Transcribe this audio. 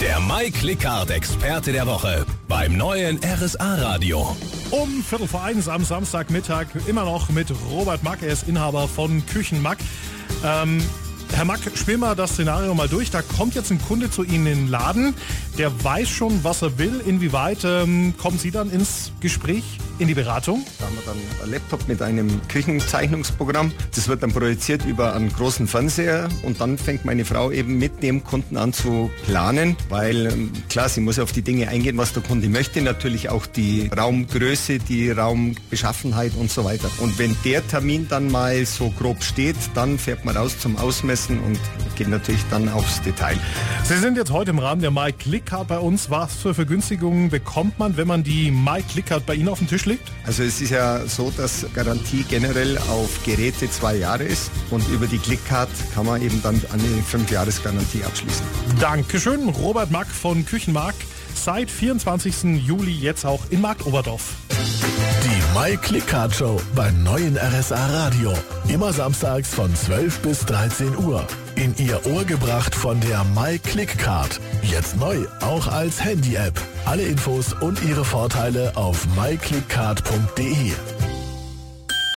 Der Mike Lickhardt Experte der Woche beim neuen RSA Radio. Um Viertel vor eins am Samstagmittag immer noch mit Robert Mack. Er ist Inhaber von Küchen Mack. Ähm, Herr Mack, spiel mal das Szenario mal durch. Da kommt jetzt ein Kunde zu Ihnen in den Laden, der weiß schon, was er will. Inwieweit ähm, kommen Sie dann ins Gespräch, in die Beratung? Da haben wir dann ein Laptop mit einem Küchenzeichnungsprogramm. Das wird dann projiziert über einen großen Fernseher und dann fängt meine Frau eben mit dem Kunden an zu planen, weil ähm, klar, sie muss auf die Dinge eingehen, was der Kunde möchte. Natürlich auch die Raumgröße, die Raumbeschaffenheit und so weiter. Und wenn der Termin dann mal so grob steht, dann fährt man raus zum Ausmessen und geht natürlich dann aufs Detail. Sie sind jetzt heute im Rahmen der My Click Card bei uns. Was für Vergünstigungen bekommt man, wenn man die My Click Card bei Ihnen auf dem Tisch legt? Also es ist ja so, dass Garantie generell auf Geräte zwei Jahre ist und über die Clickcard kann man eben dann eine Fünfjahresgarantie abschließen. Dankeschön, Robert Mack von Küchenmark. Seit 24. Juli jetzt auch in Marktoberdorf. Die My Click Card Show beim neuen RSA Radio. Immer samstags von 12 bis 13 Uhr. In Ihr Ohr gebracht von der My Click Card. Jetzt neu, auch als Handy-App. Alle Infos und ihre Vorteile auf myclickcard.de.